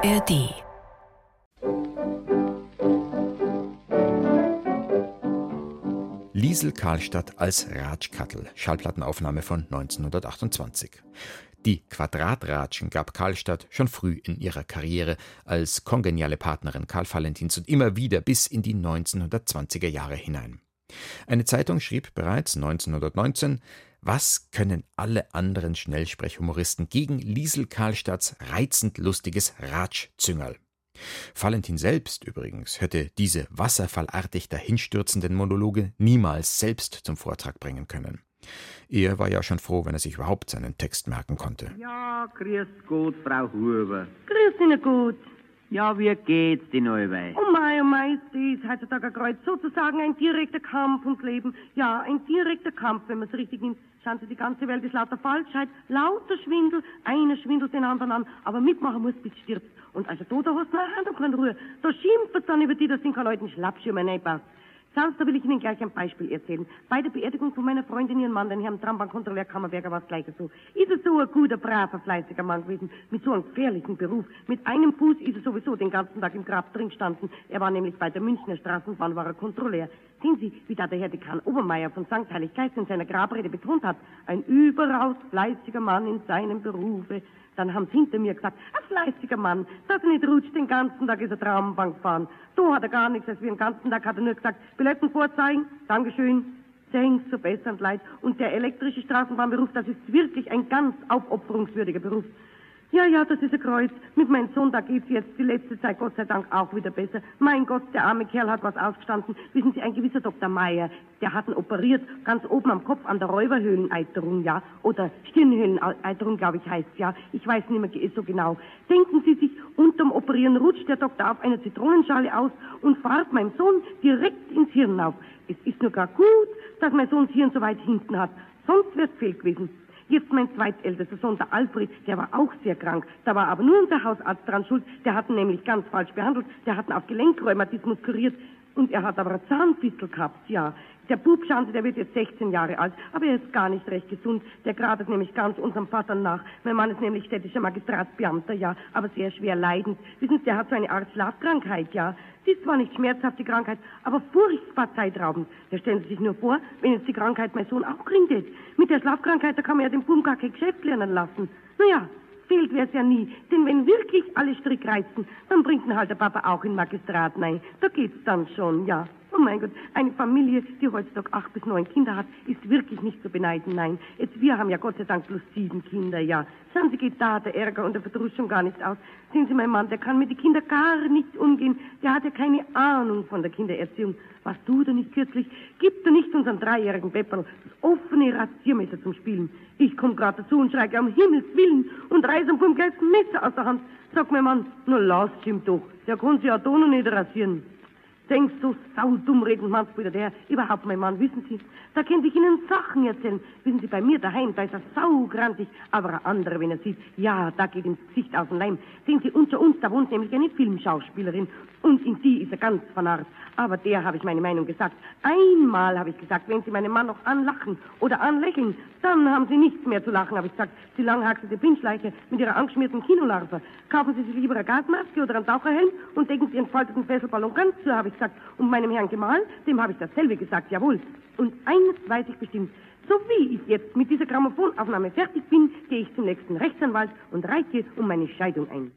ARD Liesel Karlstadt als Ratschkattel, Schallplattenaufnahme von 1928. Die Quadratratschen gab Karlstadt schon früh in ihrer Karriere als kongeniale Partnerin Karl Valentins und immer wieder bis in die 1920er Jahre hinein. Eine Zeitung schrieb bereits 1919, was können alle anderen Schnellsprechhumoristen gegen Liesel Karlstadts reizend lustiges Ratschzüngerl? Valentin selbst übrigens hätte diese wasserfallartig dahinstürzenden Monologe niemals selbst zum Vortrag bringen können. Er war ja schon froh, wenn er sich überhaupt seinen Text merken konnte. Ja, grüß Gott, Frau Huber. Grüß dich gut. Ja, wie geht's denn allweil? Oh mei, oh mei, ist das heutzutage ein Kreuz. Sozusagen ein direkter Kampf ums Leben. Ja, ein direkter Kampf, wenn man es richtig nimmt. Schauen Sie, die ganze Welt ist lauter Falschheit, lauter Schwindel. Einer schwindelt den anderen an, aber mitmachen muss, bis stirbt. Und also da, da hast eine Hand und keine Ruhe. Da schimpft dann über die, das sind keine Leute Schlappschirme, nein, da will ich Ihnen gleich ein Beispiel erzählen. Bei der Beerdigung von meiner Freundin, ihren Mann, den Herrn Trambahnkontrolleur Kammerberger, war es gleich so. Ist er so ein guter, braver, fleißiger Mann gewesen, mit so einem gefährlichen Beruf. Mit einem Fuß ist er sowieso den ganzen Tag im Grab drin gestanden. Er war nämlich bei der Münchner Straßenbahn, war er Kontrolleur. Sehen Sie, wie da der Herr Dekan Obermeier von St. Heiliggeist in seiner Grabrede betont hat, ein überaus fleißiger Mann in seinem Berufe. Dann haben sie hinter mir gesagt, ein fleißiger Mann, dass er nicht rutscht, den ganzen Tag ist er Traumbank gefahren. Da hat er gar nichts, als wir den ganzen Tag hat er nur gesagt, Billetten vorzeigen, Dankeschön, Thanks, so besser und leid. Und der elektrische Straßenbahnberuf, das ist wirklich ein ganz aufopferungswürdiger Beruf. Ja, ja, das ist ein Kreuz. Mit meinem Sohn, da geht's jetzt die letzte Zeit Gott sei Dank auch wieder besser. Mein Gott, der arme Kerl hat was ausgestanden. Wissen Sie, ein gewisser Dr. Meyer, der hat ihn operiert, ganz oben am Kopf an der Räuberhöhleneiterung, ja. Oder Stirnhöhleneiterung, glaube ich, heißt ja. Ich weiß nicht mehr so genau. Denken Sie sich, unterm Operieren rutscht der Doktor auf einer Zitronenschale aus und fahrt meinem Sohn direkt ins Hirn auf. Es ist nur gar gut, dass mein Sohn das Hirn so weit hinten hat. Sonst wär's fehl gewesen. Jetzt mein zweitältester Sohn, der Alfred, der war auch sehr krank. Da war aber nur unser Hausarzt dran schuld. Der hat ihn nämlich ganz falsch behandelt. Der hat ihn auf Gelenkrheumatismus kuriert. Und er hat aber eine Zahnfistel gehabt, ja. Der Bub, schauen Sie, der wird jetzt 16 Jahre alt, aber er ist gar nicht recht gesund. Der gradet nämlich ganz unserem Vater nach. Mein Mann ist nämlich städtischer Magistratsbeamter, ja, aber sehr schwer leidend. Wissen Sie, der hat so eine Art Schlafkrankheit, ja. Sie ist zwar nicht schmerzhaft, die Krankheit, aber furchtbar zeitraubend. Da stellen Sie sich nur vor, wenn jetzt die Krankheit mein Sohn auch kriegt. Mit der Schlafkrankheit, da kann man ja den Buben gar kein Geschäft lernen lassen. Naja, fehlt wär's ja nie. Denn wenn wirklich alle Strick reizen, dann bringt ihn halt der Papa auch in Magistrat nein. Da geht's dann schon, ja. Oh mein Gott, eine Familie, die heutzutage acht bis neun Kinder hat, ist wirklich nicht zu beneiden, nein. Jetzt, wir haben ja Gott sei Dank bloß sieben Kinder, ja. Schauen Sie, geht da der Ärger und der Verdruss schon gar nicht aus. Sehen Sie, mein Mann, der kann mit den Kindern gar nicht umgehen. Der hat ja keine Ahnung von der Kindererziehung. Was tut er nicht kürzlich? Gibt er nicht unseren dreijährigen Pepperl das offene Rasiermesser zum Spielen? Ich komm gerade dazu und schreie um Himmels Willen und reiß ihm vom gelben Messer aus der Hand. Sag mein Mann, nur lass ihm doch. Der kann sich ja da noch nicht rasieren. Denkst du, saudumm reden manchmal der. Überhaupt, mein Mann, wissen Sie, da könnte ich Ihnen Sachen erzählen. Wissen Sie, bei mir daheim, da ist er saugrantig, aber ein anderer, wenn er sieht, ja, da geht ihm das Gesicht aus dem Leim. Sehen Sie, unter uns, da wohnt nämlich eine Filmschauspielerin und in die ist er ganz vernarrt. Aber der habe ich meine Meinung gesagt. Einmal habe ich gesagt, wenn Sie meinen Mann noch anlachen oder anlächeln, dann haben Sie nichts mehr zu lachen, habe ich gesagt. Sie langhaxete Pinschleiche mit Ihrer angeschmierten Kinolarve. Kaufen Sie sich lieber eine Gasmaske oder einen Taucherhelm und decken Sie Ihren falteten Fesselballon ganz zu, habe ich gesagt. Und meinem Herrn Gemahl, dem habe ich dasselbe gesagt, jawohl. Und eines weiß ich bestimmt. So wie ich jetzt mit dieser Grammophоnaufnahme fertig bin, gehe ich zum nächsten Rechtsanwalt und reiche um meine Scheidung ein.